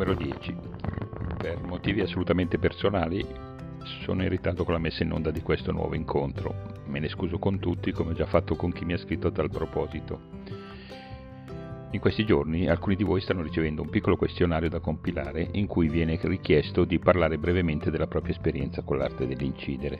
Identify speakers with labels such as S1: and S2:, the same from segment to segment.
S1: numero 10. Per motivi assolutamente personali sono irritato con la messa in onda di questo nuovo incontro. Me ne scuso con tutti come ho già fatto con chi mi ha scritto a tal proposito. In questi giorni alcuni di voi stanno ricevendo un piccolo questionario da compilare in cui viene richiesto di parlare brevemente della propria esperienza con l'arte dell'incidere.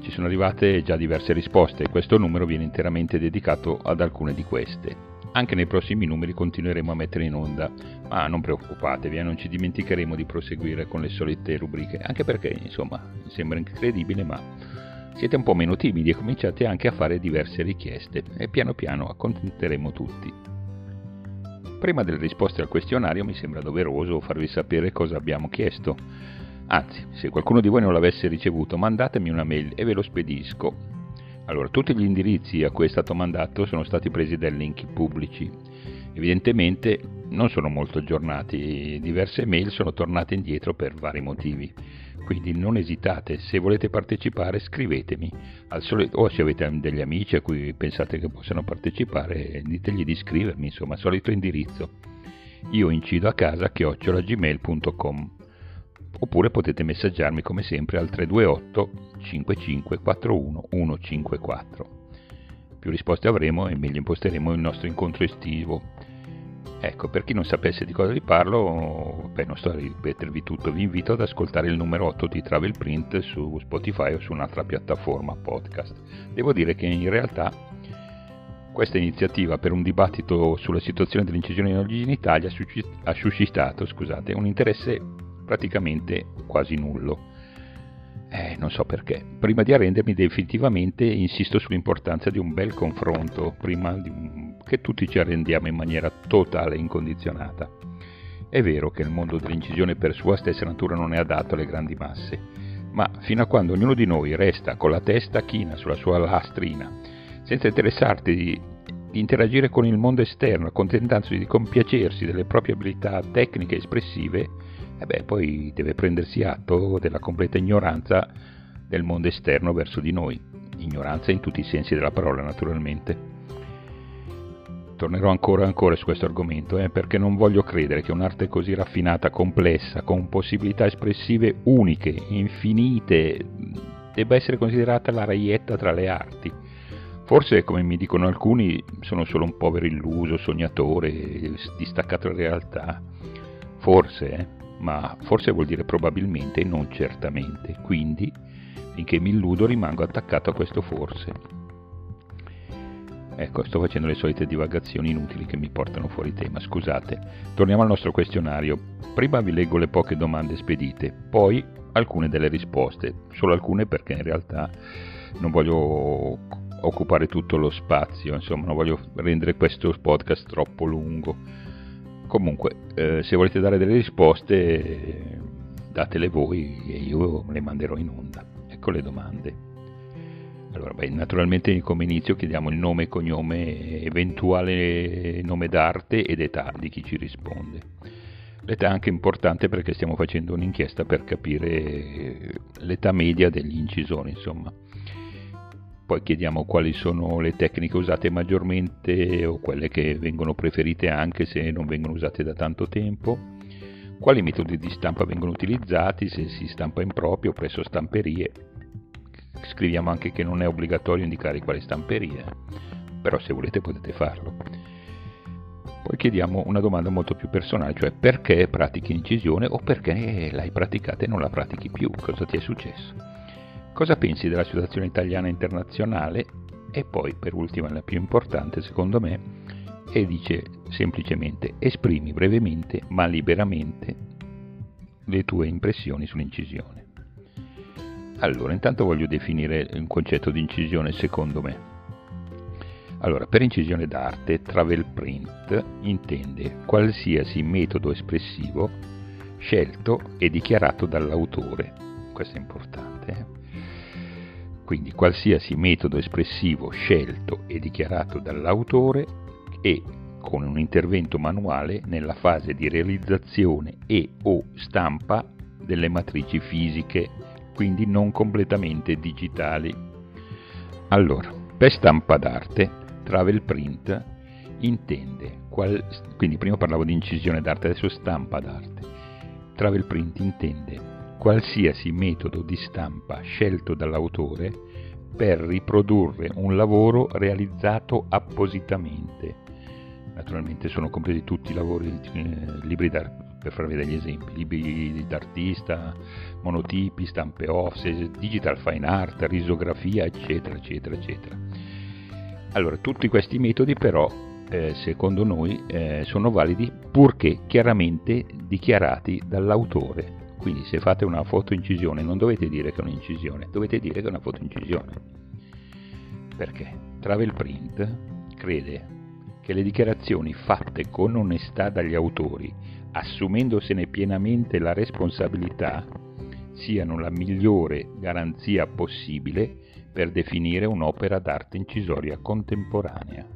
S1: Ci sono arrivate già diverse risposte e questo numero viene interamente dedicato ad alcune di queste. Anche nei prossimi numeri continueremo a mettere in onda, ma non preoccupatevi, eh, non ci dimenticheremo di proseguire con le solite rubriche, anche perché, insomma, sembra incredibile, ma siete un po' meno timidi e cominciate anche a fare diverse richieste e piano piano accontenteremo tutti. Prima delle risposte al questionario mi sembra doveroso farvi sapere cosa abbiamo chiesto. Anzi, se qualcuno di voi non l'avesse ricevuto, mandatemi una mail e ve lo spedisco. Allora, tutti gli indirizzi a cui è stato mandato sono stati presi dai link pubblici. Evidentemente non sono molto aggiornati, diverse mail sono tornate indietro per vari motivi. Quindi non esitate, se volete partecipare scrivetemi, solito, o se avete degli amici a cui pensate che possano partecipare, ditegli di scrivermi, insomma, solito indirizzo. Io incido a casa chiocciolagmail.com oppure potete messaggiarmi come sempre al 328 5541 154. Più risposte avremo e meglio imposteremo il nostro incontro estivo. Ecco, per chi non sapesse di cosa vi parlo, beh, non sto a ripetervi tutto, vi invito ad ascoltare il numero 8 di Travel Print su Spotify o su un'altra piattaforma podcast. Devo dire che in realtà questa iniziativa per un dibattito sulla situazione dell'incisione in Italia ha suscitato scusate, un interesse praticamente quasi nullo. Eh, non so perché. Prima di arrendermi definitivamente insisto sull'importanza di un bel confronto, prima un... che tutti ci arrendiamo in maniera totale e incondizionata. È vero che il mondo dell'incisione per sua stessa natura non è adatto alle grandi masse, ma fino a quando ognuno di noi resta con la testa china sulla sua lastrina, senza interessarti di, di interagire con il mondo esterno, accontentandosi di compiacersi delle proprie abilità tecniche e espressive, e beh, poi deve prendersi atto della completa ignoranza del mondo esterno verso di noi, ignoranza in tutti i sensi della parola naturalmente. Tornerò ancora e ancora su questo argomento, eh, perché non voglio credere che un'arte così raffinata, complessa, con possibilità espressive uniche, infinite, debba essere considerata la reietta tra le arti. Forse, come mi dicono alcuni, sono solo un povero illuso, sognatore, distaccato dalla realtà. Forse, eh ma forse vuol dire probabilmente e non certamente, quindi finché mi illudo rimango attaccato a questo forse. Ecco, sto facendo le solite divagazioni inutili che mi portano fuori tema, scusate. Torniamo al nostro questionario. Prima vi leggo le poche domande spedite, poi alcune delle risposte, solo alcune perché in realtà non voglio occupare tutto lo spazio, insomma non voglio rendere questo podcast troppo lungo Comunque, eh, se volete dare delle risposte, datele voi e io le manderò in onda. Ecco le domande. Allora, beh, naturalmente come inizio chiediamo il nome e cognome, eventuale nome d'arte ed età di chi ci risponde. L'età è anche importante perché stiamo facendo un'inchiesta per capire l'età media degli incisori, insomma. Poi chiediamo quali sono le tecniche usate maggiormente o quelle che vengono preferite anche se non vengono usate da tanto tempo, quali metodi di stampa vengono utilizzati, se si stampa in proprio o presso stamperie. Scriviamo anche che non è obbligatorio indicare quale stamperie, però se volete potete farlo. Poi chiediamo una domanda molto più personale, cioè perché pratichi incisione o perché l'hai praticata e non la pratichi più, cosa ti è successo. Cosa pensi della situazione italiana internazionale? E poi, per ultima, la più importante secondo me, e dice semplicemente esprimi brevemente ma liberamente le tue impressioni sull'incisione. Allora, intanto voglio definire il concetto di incisione secondo me. Allora, per incisione d'arte, travel print intende qualsiasi metodo espressivo scelto e dichiarato dall'autore. Questo è importante. Quindi qualsiasi metodo espressivo scelto e dichiarato dall'autore e con un intervento manuale nella fase di realizzazione e o stampa delle matrici fisiche, quindi non completamente digitali. Allora, per stampa d'arte, Travel Print intende, qual, quindi prima parlavo di incisione d'arte, adesso stampa d'arte. Travel print intende qualsiasi metodo di stampa scelto dall'autore per riprodurre un lavoro realizzato appositamente. Naturalmente sono compresi tutti i lavori, eh, libri d'arte, per farvi degli esempi, libri d'artista, monotipi, stampe offset, digital fine art, risografia, eccetera, eccetera, eccetera. Allora, tutti questi metodi però, eh, secondo noi, eh, sono validi purché chiaramente dichiarati dall'autore quindi se fate una fotoincisione non dovete dire che è un'incisione, dovete dire che è una fotoincisione. Perché? Travel Print crede che le dichiarazioni fatte con onestà dagli autori, assumendosene pienamente la responsabilità, siano la migliore garanzia possibile per definire un'opera d'arte incisoria contemporanea.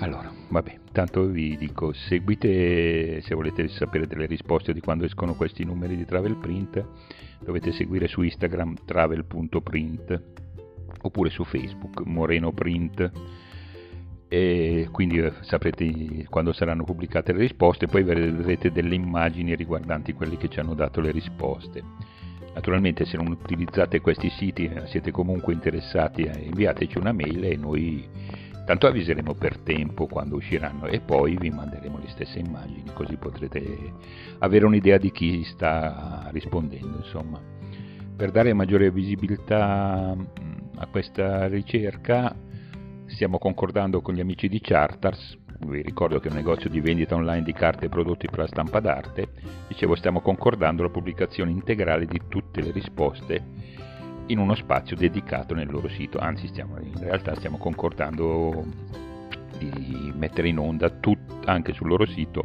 S1: Allora, vabbè, intanto vi dico, seguite, se volete sapere delle risposte di quando escono questi numeri di Travel Print, dovete seguire su Instagram travel.print oppure su Facebook Moreno Print e quindi eh, saprete quando saranno pubblicate le risposte, poi vedrete delle immagini riguardanti quelli che ci hanno dato le risposte. Naturalmente se non utilizzate questi siti eh, siete comunque interessati, eh, inviateci una mail e noi Tanto avviseremo per tempo quando usciranno e poi vi manderemo le stesse immagini, così potrete avere un'idea di chi sta rispondendo. Insomma. Per dare maggiore visibilità mm, a questa ricerca stiamo concordando con gli amici di Charters, vi ricordo che è un negozio di vendita online di carte e prodotti per la stampa d'arte, dicevo stiamo concordando la pubblicazione integrale di tutte le risposte in uno spazio dedicato nel loro sito, anzi stiamo, in realtà stiamo concordando di mettere in onda tut, anche sul loro sito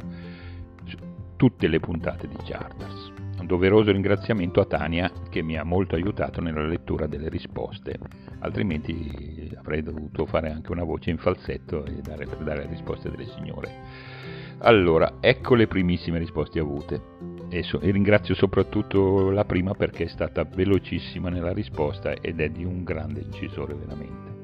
S1: tutte le puntate di Charters. Un doveroso ringraziamento a Tania che mi ha molto aiutato nella lettura delle risposte, altrimenti avrei dovuto fare anche una voce in falsetto e dare, per dare le risposte delle signore. Allora, ecco le primissime risposte avute e, so, e, ringrazio soprattutto la prima perché è stata velocissima nella risposta ed è di un grande incisore veramente.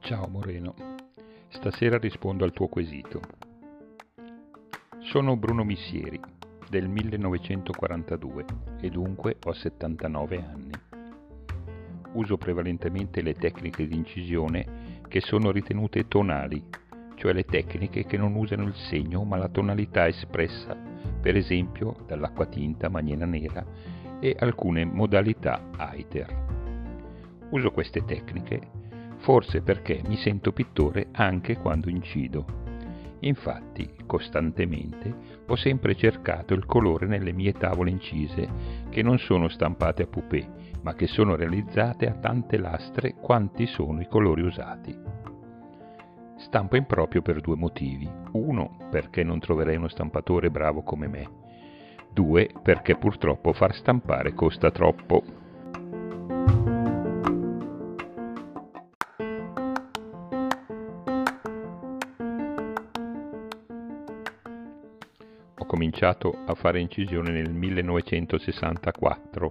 S1: Ciao Moreno, stasera rispondo al tuo quesito. Sono Bruno Missieri, del 1942 e dunque ho 79 anni uso prevalentemente le tecniche di incisione che sono ritenute tonali, cioè le tecniche che non usano il segno ma la tonalità espressa, per esempio dall'acqua tinta, maniera nera e alcune modalità Aiter. Uso queste tecniche forse perché mi sento pittore anche quando incido. Infatti, costantemente, ho sempre cercato il colore nelle mie tavole incise, che non sono stampate a poupée, ma che sono realizzate a tante lastre quanti sono i colori usati. Stampo in proprio per due motivi. Uno, perché non troverei uno stampatore bravo come me. Due, perché purtroppo far stampare costa troppo. Ho cominciato a fare incisione nel 1964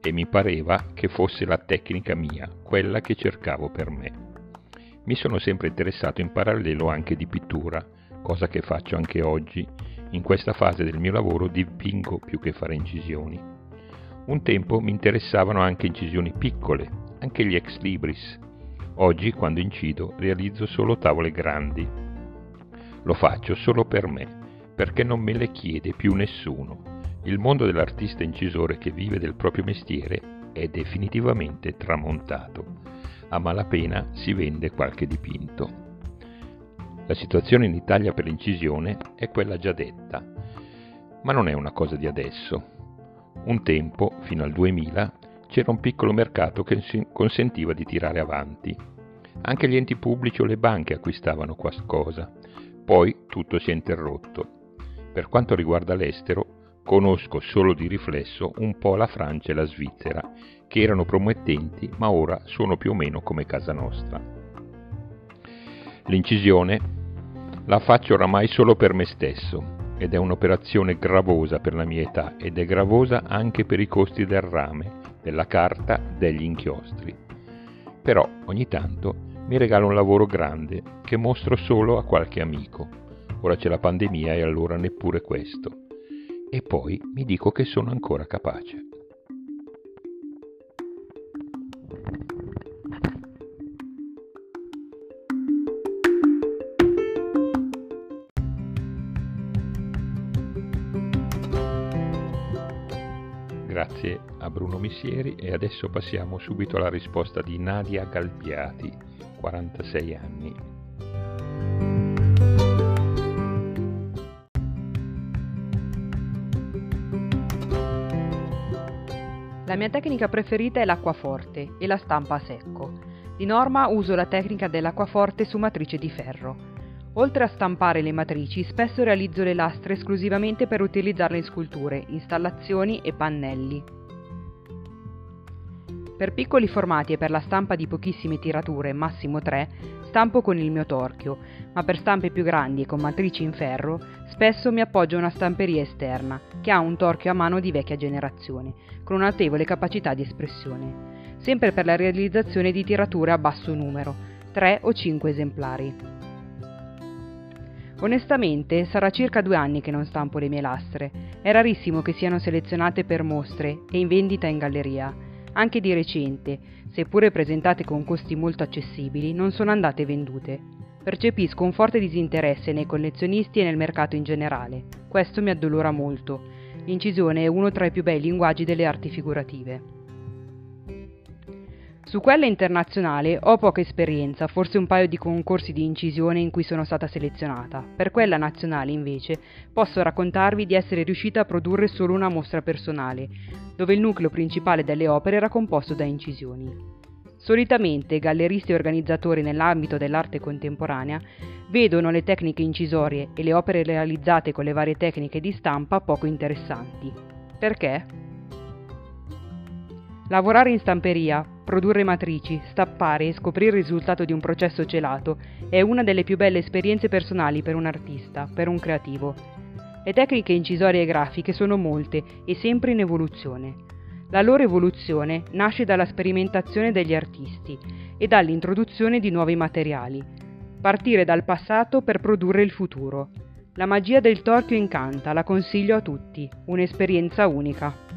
S1: e mi pareva che fosse la tecnica mia, quella che cercavo per me. Mi sono sempre interessato in parallelo anche di pittura, cosa che faccio anche oggi. In questa fase del mio lavoro dipingo più che fare incisioni. Un tempo mi interessavano anche incisioni piccole, anche gli ex libris. Oggi, quando incido, realizzo solo tavole grandi. Lo faccio solo per me, perché non me le chiede più nessuno il mondo dell'artista incisore che vive del proprio mestiere è definitivamente tramontato. A malapena si vende qualche dipinto. La situazione in Italia per l'incisione è quella già detta, ma non è una cosa di adesso. Un tempo, fino al 2000, c'era un piccolo mercato che consentiva di tirare avanti. Anche gli enti pubblici o le banche acquistavano qualcosa. Poi tutto si è interrotto. Per quanto riguarda l'estero, Conosco solo di riflesso un po' la Francia e la Svizzera, che erano promettenti, ma ora sono più o meno come casa nostra. L'incisione la faccio oramai solo per me stesso. ed è un'operazione gravosa per la mia età ed è gravosa anche per i costi del rame, della carta, degli inchiostri. Però ogni tanto mi regala un lavoro grande che mostro solo a qualche amico. Ora c'è la pandemia e allora neppure questo. E poi mi dico che sono ancora capace. Grazie a Bruno Missieri e adesso passiamo subito alla risposta di Nadia Galpiati, 46 anni.
S2: Mia tecnica preferita è l'acquaforte e la stampa a secco. Di norma uso la tecnica dell'acquaforte su matrice di ferro. Oltre a stampare le matrici, spesso realizzo le lastre esclusivamente per utilizzarle in sculture, installazioni e pannelli. Per piccoli formati e per la stampa di pochissime tirature, massimo 3, stampo con il mio torchio, ma per stampe più grandi e con matrici in ferro, spesso mi appoggio a una stamperia esterna, che ha un torchio a mano di vecchia generazione, con una notevole capacità di espressione, sempre per la realizzazione di tirature a basso numero, 3 o 5 esemplari. Onestamente, sarà circa due anni che non stampo le mie lastre. È rarissimo che siano selezionate per mostre e in vendita in galleria. Anche di recente, seppure presentate con costi molto accessibili, non sono andate vendute. Percepisco un forte disinteresse nei collezionisti e nel mercato in generale. Questo mi addolora molto. L'incisione è uno tra i più bei linguaggi delle arti figurative. Su quella internazionale ho poca esperienza, forse un paio di concorsi di incisione in cui sono stata selezionata. Per quella nazionale, invece, posso raccontarvi di essere riuscita a produrre solo una mostra personale, dove il nucleo principale delle opere era composto da incisioni. Solitamente galleristi e organizzatori nell'ambito dell'arte contemporanea vedono le tecniche incisorie e le opere realizzate con le varie tecniche di stampa poco interessanti. Perché? Lavorare in stamperia, produrre matrici, stappare e scoprire il risultato di un processo celato è una delle più belle esperienze personali per un artista, per un creativo. Le tecniche incisorie e grafiche sono molte e sempre in evoluzione. La loro evoluzione nasce dalla sperimentazione degli artisti e dall'introduzione di nuovi materiali. Partire dal passato per produrre il futuro. La magia del torchio incanta, la consiglio a tutti, un'esperienza unica.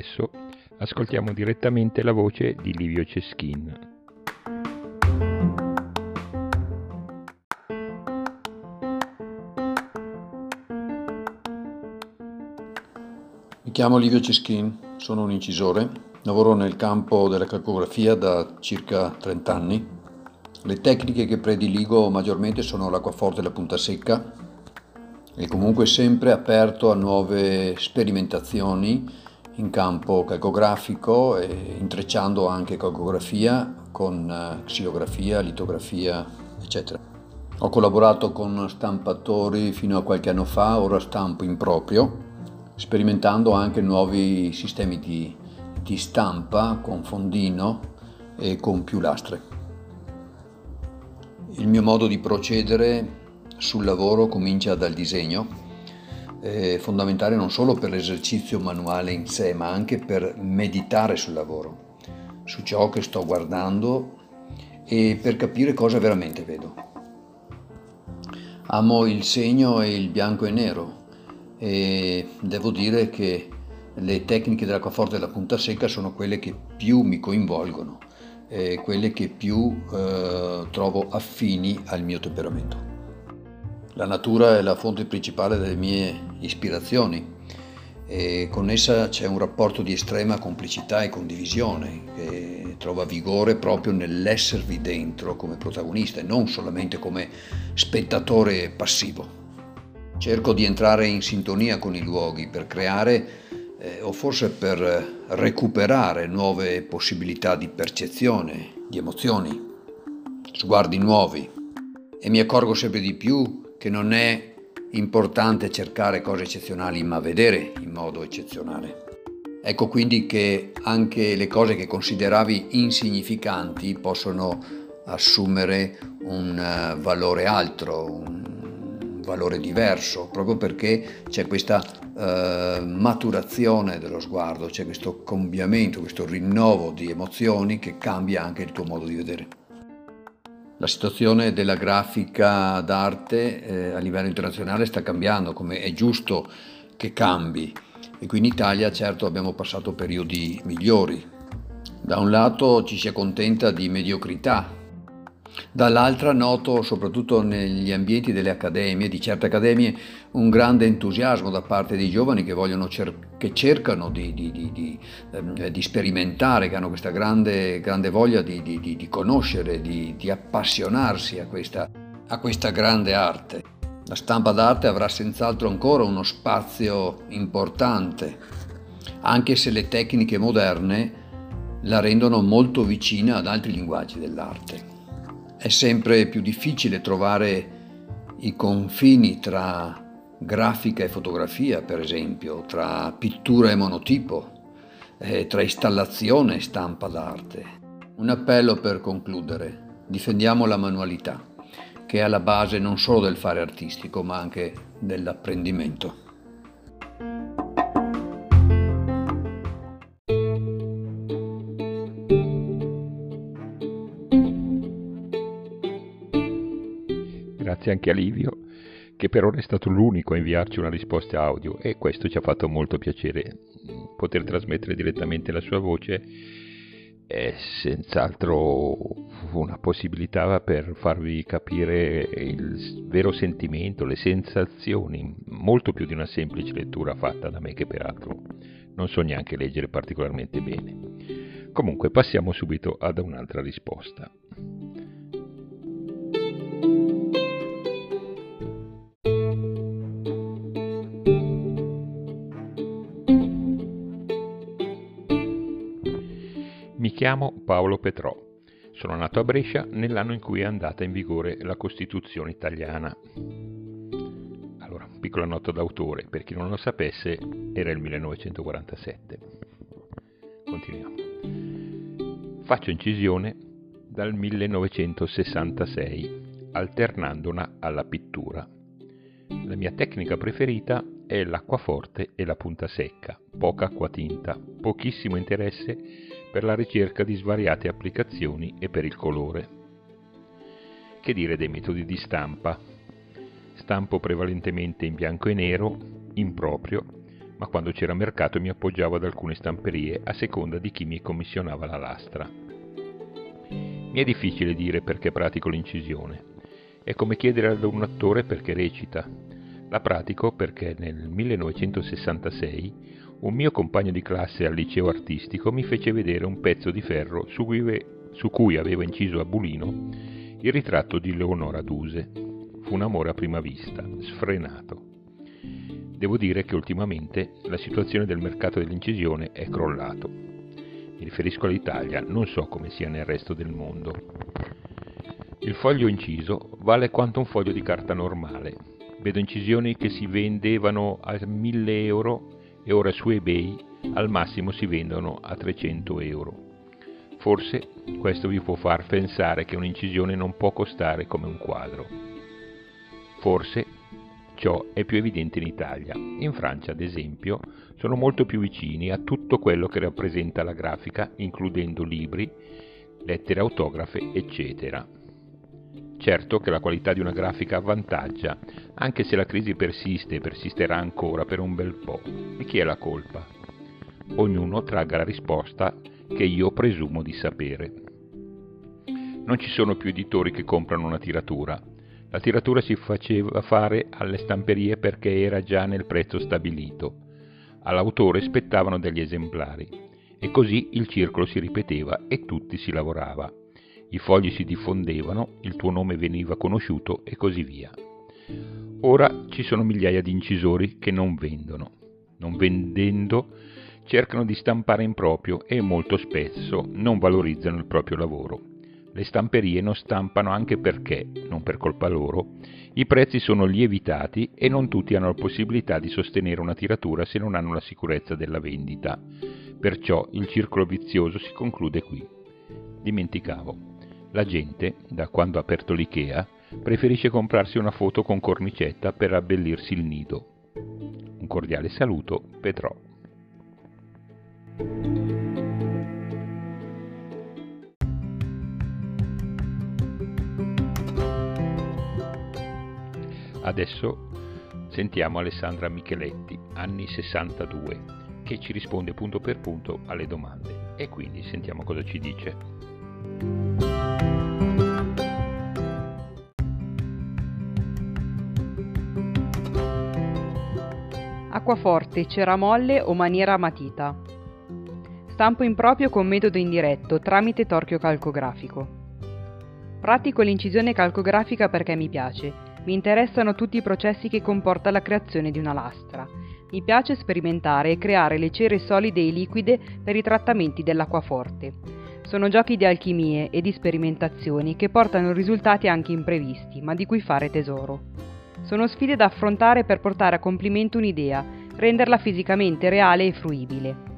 S1: Adesso ascoltiamo direttamente la voce di Livio Ceschin.
S3: Mi chiamo Livio Ceschin, sono un incisore, lavoro nel campo della calcografia da circa 30 anni. Le tecniche che prediligo maggiormente sono l'acquaforte e la punta secca e comunque sempre aperto a nuove sperimentazioni in campo calcografico e intrecciando anche calcografia con eh, xilografia, litografia, eccetera. Ho collaborato con stampatori fino a qualche anno fa, ora stampo in proprio, sperimentando anche nuovi sistemi di, di stampa con fondino e con più lastre. Il mio modo di procedere sul lavoro comincia dal disegno eh, fondamentale non solo per l'esercizio manuale in sé, ma anche per meditare sul lavoro, su ciò che sto guardando e per capire cosa veramente vedo. Amo il segno e il bianco e nero e devo dire che le tecniche dell'acquaforte e della punta secca sono quelle che più mi coinvolgono, e quelle che più eh, trovo affini al mio temperamento. La natura è la fonte principale delle mie ispirazioni e con essa c'è un rapporto di estrema complicità e condivisione che trova vigore proprio nell'esservi dentro come protagonista e non solamente come spettatore passivo. Cerco di entrare in sintonia con i luoghi per creare eh, o forse per recuperare nuove possibilità di percezione, di emozioni, sguardi nuovi e mi accorgo sempre di più che non è importante cercare cose eccezionali, ma vedere in modo eccezionale. Ecco quindi che anche le cose che consideravi insignificanti possono assumere un eh, valore altro, un valore diverso, proprio perché c'è questa eh, maturazione dello sguardo, c'è questo cambiamento, questo rinnovo di emozioni che cambia anche il tuo modo di vedere. La situazione della grafica d'arte eh, a livello internazionale sta cambiando, come è giusto che cambi. E qui in Italia certo abbiamo passato periodi migliori. Da un lato ci si accontenta di mediocrità, Dall'altra noto, soprattutto negli ambienti delle accademie, di certe accademie, un grande entusiasmo da parte dei giovani che, cer- che cercano di, di, di, eh, di, sperimentare, che hanno questa grande, grande voglia di, conoscere, di, appassionarsi a questa, a questa grande arte. La stampa d'arte avrà senz'altro ancora uno spazio importante, anche se le tecniche moderne la rendono molto vicina ad altri linguaggi dell'arte. È sempre più difficile trovare i confini tra grafica e fotografia, per esempio, tra pittura e monotipo, eh, tra installazione e stampa d'arte. Un appello per concludere. Difendiamo la manualità, che è alla base non solo del fare artistico, ma anche dell'apprendimento.
S1: Grazie anche a Livio, che per ora è stato l'unico a inviarci una risposta audio e questo ci ha fatto molto piacere. Poter trasmettere direttamente la sua voce è senz'altro una possibilità per farvi capire il vero sentimento, le sensazioni, molto più di una semplice lettura fatta da me che peraltro non so neanche leggere particolarmente bene. Comunque passiamo subito ad un'altra risposta. Chiamo Paolo Petrò. Sono nato a Brescia nell'anno in cui è andata in vigore la Costituzione italiana. Allora, piccola nota d'autore, per chi non lo sapesse, era il 1947. Continuiamo. Faccio incisione dal 1966, alternandola alla pittura. La mia tecnica preferita è l'acquaforte e la punta secca, poca acqua tinta, pochissimo interesse per la ricerca di svariate applicazioni e per il colore. Che dire dei metodi di stampa? Stampo prevalentemente in bianco e nero, improprio, ma quando c'era mercato mi appoggiavo ad alcune stamperie a seconda di chi mi commissionava la lastra. Mi è difficile dire perché pratico l'incisione. È come chiedere ad un attore perché recita. La pratico perché nel 1966 un mio compagno di classe al liceo artistico mi fece vedere un pezzo di ferro su cui, su cui aveva inciso a bulino il ritratto di Leonora Duse. Fu un amore a prima vista, sfrenato. Devo dire che ultimamente la situazione del mercato dell'incisione è crollato. Mi riferisco all'Italia, non so come sia nel resto del mondo. Il foglio inciso vale quanto un foglio di carta normale. Vedo incisioni che si vendevano a 1000 euro e ora su eBay al massimo si vendono a 300 euro. Forse questo vi può far pensare che un'incisione non può costare come un quadro. Forse ciò è più evidente in Italia. In Francia, ad esempio, sono molto più vicini a tutto quello che rappresenta la grafica, includendo libri, lettere autografe, eccetera. Certo che la qualità di una grafica avvantaggia, anche se la crisi persiste e persisterà ancora per un bel po'. Di chi è la colpa? Ognuno tragga la risposta che io presumo di sapere. Non ci sono più editori che comprano una tiratura. La tiratura si faceva fare alle stamperie perché era già nel prezzo stabilito. All'autore spettavano degli esemplari. E così il circolo si ripeteva e tutti si lavorava i fogli si diffondevano, il tuo nome veniva conosciuto e così via. Ora ci sono migliaia di incisori che non vendono. Non vendendo, cercano di stampare in proprio e molto spesso non valorizzano il proprio lavoro. Le stamperie non stampano anche perché, non per colpa loro, i prezzi sono lievitati e non tutti hanno la possibilità di sostenere una tiratura se non hanno la sicurezza della vendita Perciò il circolo vizioso si conclude qui. Dimenticavo. La gente, da quando ha aperto l'IKEA, preferisce comprarsi una foto con cornicetta per abbellirsi il nido. Un cordiale saluto, Petrò. Adesso sentiamo Alessandra Micheletti, anni 62 che ci risponde punto per punto alle domande e quindi sentiamo cosa ci dice.
S2: Acquaforte, cera molle o maniera matita. Stampo improprio con metodo indiretto tramite torchio calcografico. Pratico l'incisione calcografica perché mi piace. Mi interessano tutti i processi che comporta la creazione di una lastra mi piace sperimentare e creare le cere solide e liquide per i trattamenti dell'acquaforte. Sono giochi di alchimie e di sperimentazioni che portano risultati anche imprevisti, ma di cui fare tesoro. Sono sfide da affrontare per portare a compimento un'idea, renderla fisicamente reale e fruibile.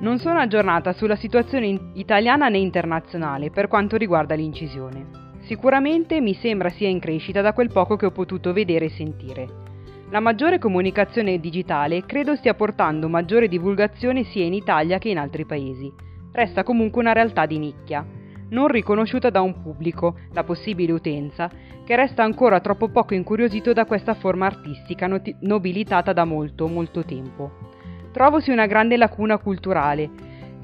S2: Non sono aggiornata sulla situazione italiana né internazionale per quanto riguarda l'incisione. Sicuramente mi sembra sia in crescita da quel poco che ho potuto vedere e sentire. La maggiore comunicazione digitale credo stia portando maggiore divulgazione sia in Italia che in altri paesi. Resta comunque una realtà di nicchia, non riconosciuta da un pubblico, la possibile utenza, che resta ancora troppo poco incuriosito da questa forma artistica nobilitata da molto, molto tempo trovosi una grande lacuna culturale,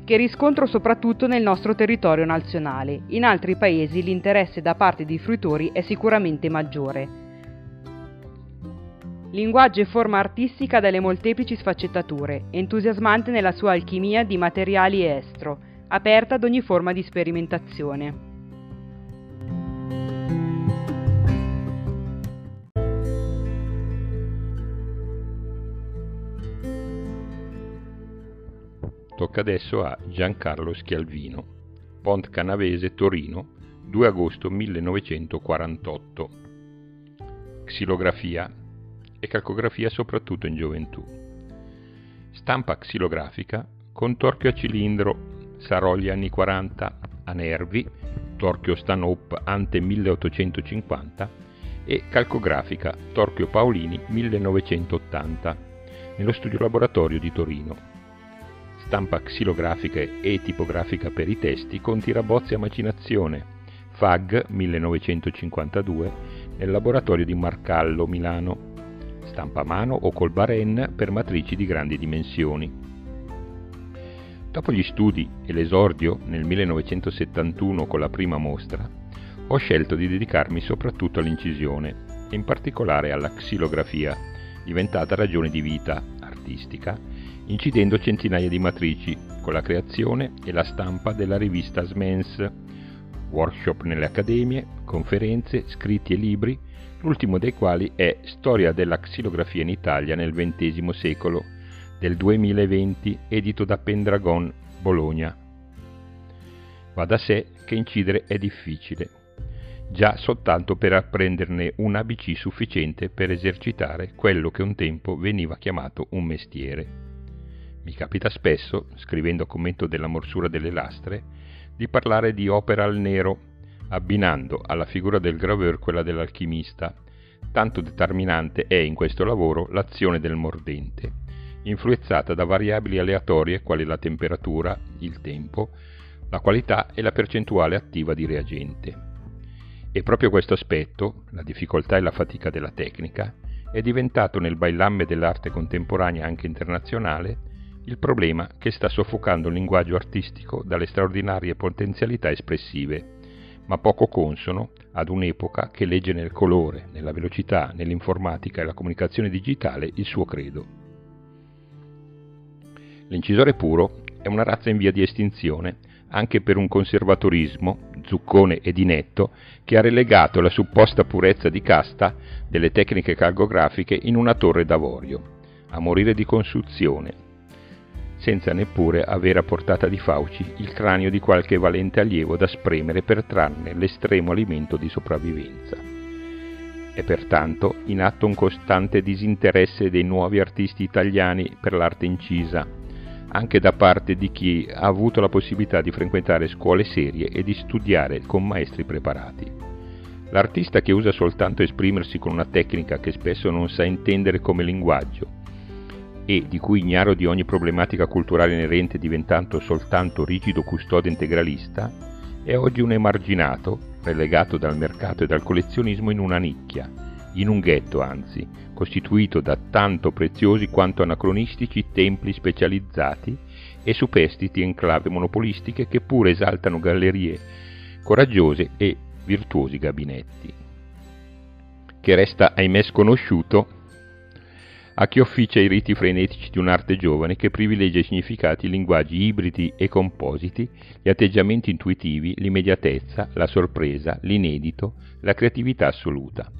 S2: che riscontro soprattutto nel nostro territorio nazionale. In altri paesi l'interesse da parte dei fruitori è sicuramente maggiore. Linguaggio e forma artistica dalle molteplici sfaccettature, entusiasmante nella sua alchimia di materiali e estro, aperta ad ogni forma di sperimentazione.
S1: Tocca adesso a Giancarlo Schialvino, Pont Canavese, Torino, 2 agosto 1948. Xilografia e calcografia soprattutto in gioventù. Stampa xilografica con torchio a cilindro Sarogli anni 40 a Nervi, torchio Stanhope ante 1850 e calcografica torchio Paolini 1980 nello studio laboratorio di Torino stampa xilografica e tipografica per i testi con tirabozzi a macinazione, FAG 1952, nel laboratorio di Marcallo, Milano, stampa a mano o col baren per matrici di grandi dimensioni. Dopo gli studi e l'esordio nel 1971 con la prima mostra, ho scelto di dedicarmi soprattutto all'incisione e in particolare alla xilografia, diventata ragione di vita artistica incidendo centinaia di matrici con la creazione e la stampa della rivista Smens, workshop nelle accademie, conferenze, scritti e libri, l'ultimo dei quali è Storia della xilografia in Italia nel XX secolo, del 2020, edito da Pendragon, Bologna. Va da sé che incidere è difficile, già soltanto per apprenderne un ABC sufficiente per esercitare quello che un tempo veniva chiamato un mestiere. Mi capita spesso, scrivendo commento della morsura delle lastre, di parlare di opera al nero, abbinando alla figura del graveur quella dell'alchimista. Tanto determinante è in questo lavoro l'azione del mordente, influenzata da variabili aleatorie quali la temperatura, il tempo, la qualità e la percentuale attiva di reagente. E proprio questo aspetto, la difficoltà e la fatica della tecnica, è diventato nel bailamme dell'arte contemporanea anche internazionale il problema che sta soffocando il linguaggio artistico dalle straordinarie potenzialità espressive, ma poco consono ad un'epoca che legge nel colore, nella velocità, nell'informatica e la comunicazione digitale il suo credo. L'incisore puro è una razza in via di estinzione anche per un conservatorismo, zuccone e dinetto, che ha relegato la supposta purezza di casta delle tecniche calcografiche in una torre d'avorio, a morire di consuzione, senza neppure avere a portata di fauci il cranio di qualche valente allievo da spremere per trarne l'estremo alimento di sopravvivenza. È pertanto in atto un costante disinteresse dei nuovi artisti italiani per l'arte incisa, anche da parte di chi ha avuto la possibilità di frequentare scuole serie e di studiare con maestri preparati. L'artista che usa soltanto esprimersi con una tecnica che spesso non sa intendere come linguaggio e di cui ignaro di ogni problematica culturale inerente diventando soltanto rigido custode integralista, è oggi un emarginato, relegato dal mercato e dal collezionismo in una nicchia, in un ghetto anzi, costituito da tanto preziosi quanto anacronistici templi specializzati e superstiti enclave monopolistiche che pure esaltano gallerie coraggiose e virtuosi gabinetti. Che resta ahimè sconosciuto a chi officia i riti frenetici di un'arte giovane che privilegia i significati, i linguaggi ibridi e compositi, gli atteggiamenti intuitivi, l'immediatezza, la sorpresa, l'inedito, la creatività assoluta.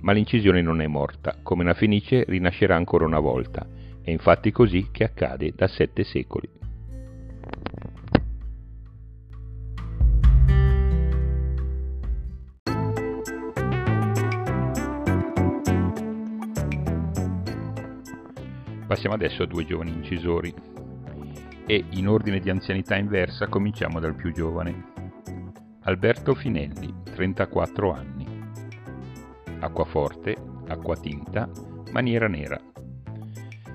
S1: Ma l'incisione non è morta, come una fenice rinascerà ancora una volta. È infatti così che accade da sette secoli. Passiamo adesso a due giovani incisori e in ordine di anzianità inversa cominciamo dal più giovane. Alberto Finelli, 34 anni. Acquaforte, acquatinta, maniera nera.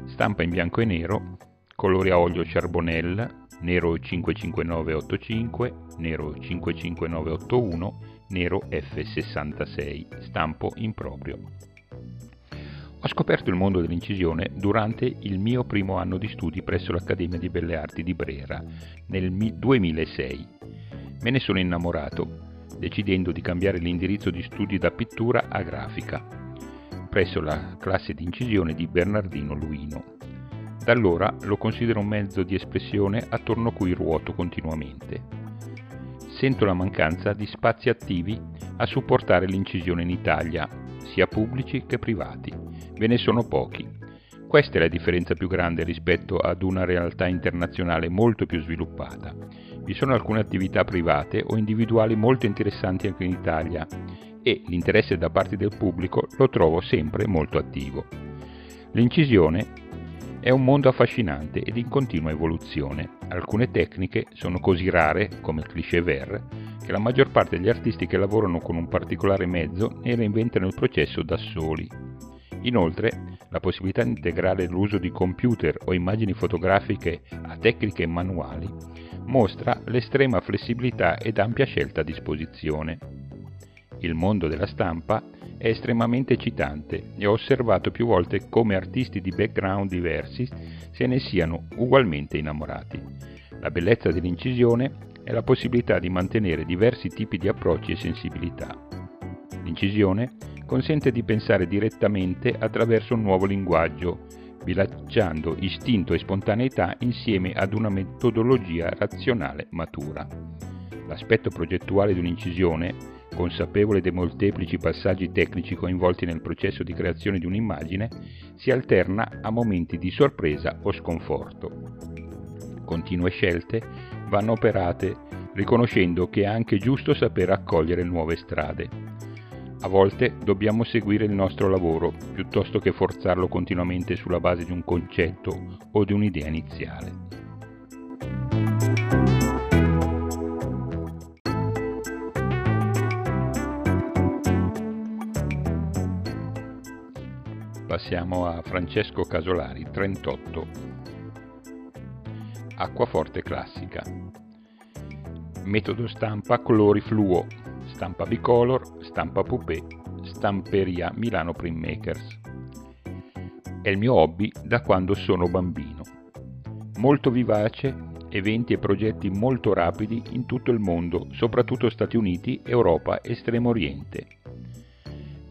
S1: Stampa in bianco e nero, colori a olio charbonnel, nero 55985, nero 55981, nero F66, stampo improprio. Ho scoperto il mondo dell'incisione durante il mio primo anno di studi presso l'Accademia di Belle Arti di Brera nel 2006. Me ne sono innamorato, decidendo di cambiare l'indirizzo di studi da pittura a grafica, presso la classe di incisione di Bernardino Luino. Da allora lo considero un mezzo di espressione attorno a cui ruoto continuamente. Sento la mancanza di spazi attivi a supportare l'incisione in Italia, sia pubblici che privati ve ne sono pochi. Questa è la differenza più grande rispetto ad una realtà internazionale molto più sviluppata. Vi sono alcune attività private o individuali molto interessanti anche in Italia e l'interesse da parte del pubblico lo trovo sempre molto attivo. L'incisione è un mondo affascinante ed in continua evoluzione. Alcune tecniche sono così rare, come il cliché ver, che la maggior parte degli artisti che lavorano con un particolare mezzo ne reinventano il processo da soli. Inoltre, la possibilità di integrare l'uso di computer o immagini fotografiche a tecniche manuali mostra l'estrema flessibilità ed ampia scelta a disposizione. Il mondo della stampa è estremamente eccitante e ho osservato più volte come artisti di background diversi se ne siano ugualmente innamorati. La bellezza dell'incisione è la possibilità di mantenere diversi tipi di approcci e sensibilità. L'incisione consente di pensare direttamente attraverso un nuovo linguaggio, bilanciando istinto e spontaneità insieme ad una metodologia razionale matura. L'aspetto progettuale di un'incisione, consapevole dei molteplici passaggi tecnici coinvolti nel processo di creazione di un'immagine, si alterna a momenti di sorpresa o sconforto. Continue scelte vanno operate riconoscendo che è anche giusto saper accogliere nuove strade a volte dobbiamo seguire il nostro lavoro piuttosto che forzarlo continuamente sulla base di un concetto o di un'idea iniziale. Passiamo a Francesco Casolari, 38. Acquaforte classica. Metodo stampa colori fluo, stampa bicolor, stampa poupée, stamperia Milano Printmakers. È il mio hobby da quando sono bambino. Molto vivace, eventi e progetti molto rapidi in tutto il mondo, soprattutto Stati Uniti, Europa e Estremo Oriente.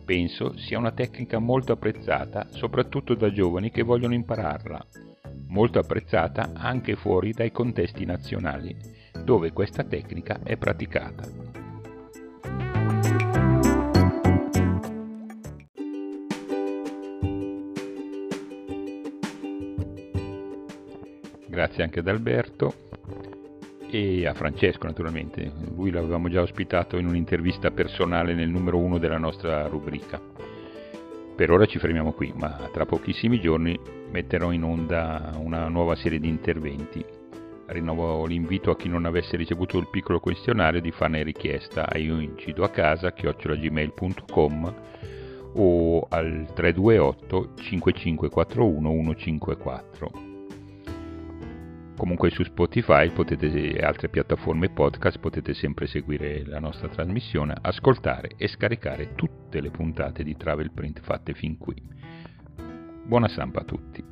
S1: Penso sia una tecnica molto apprezzata, soprattutto da giovani che vogliono impararla, molto apprezzata anche fuori dai contesti nazionali, dove questa tecnica è praticata. Grazie anche ad Alberto e a Francesco naturalmente. Lui l'avevamo già ospitato in un'intervista personale nel numero uno della nostra rubrica. Per ora ci fermiamo qui, ma tra pochissimi giorni metterò in onda una nuova serie di interventi. Rinnovo l'invito a chi non avesse ricevuto il piccolo questionario di farne richiesta a io a casa chiocciolagmail.com o al 328 5541 154. Comunque su Spotify potete, e altre piattaforme podcast potete sempre seguire la nostra trasmissione, ascoltare e scaricare tutte le puntate di Travel Print fatte fin qui. Buona stampa a tutti!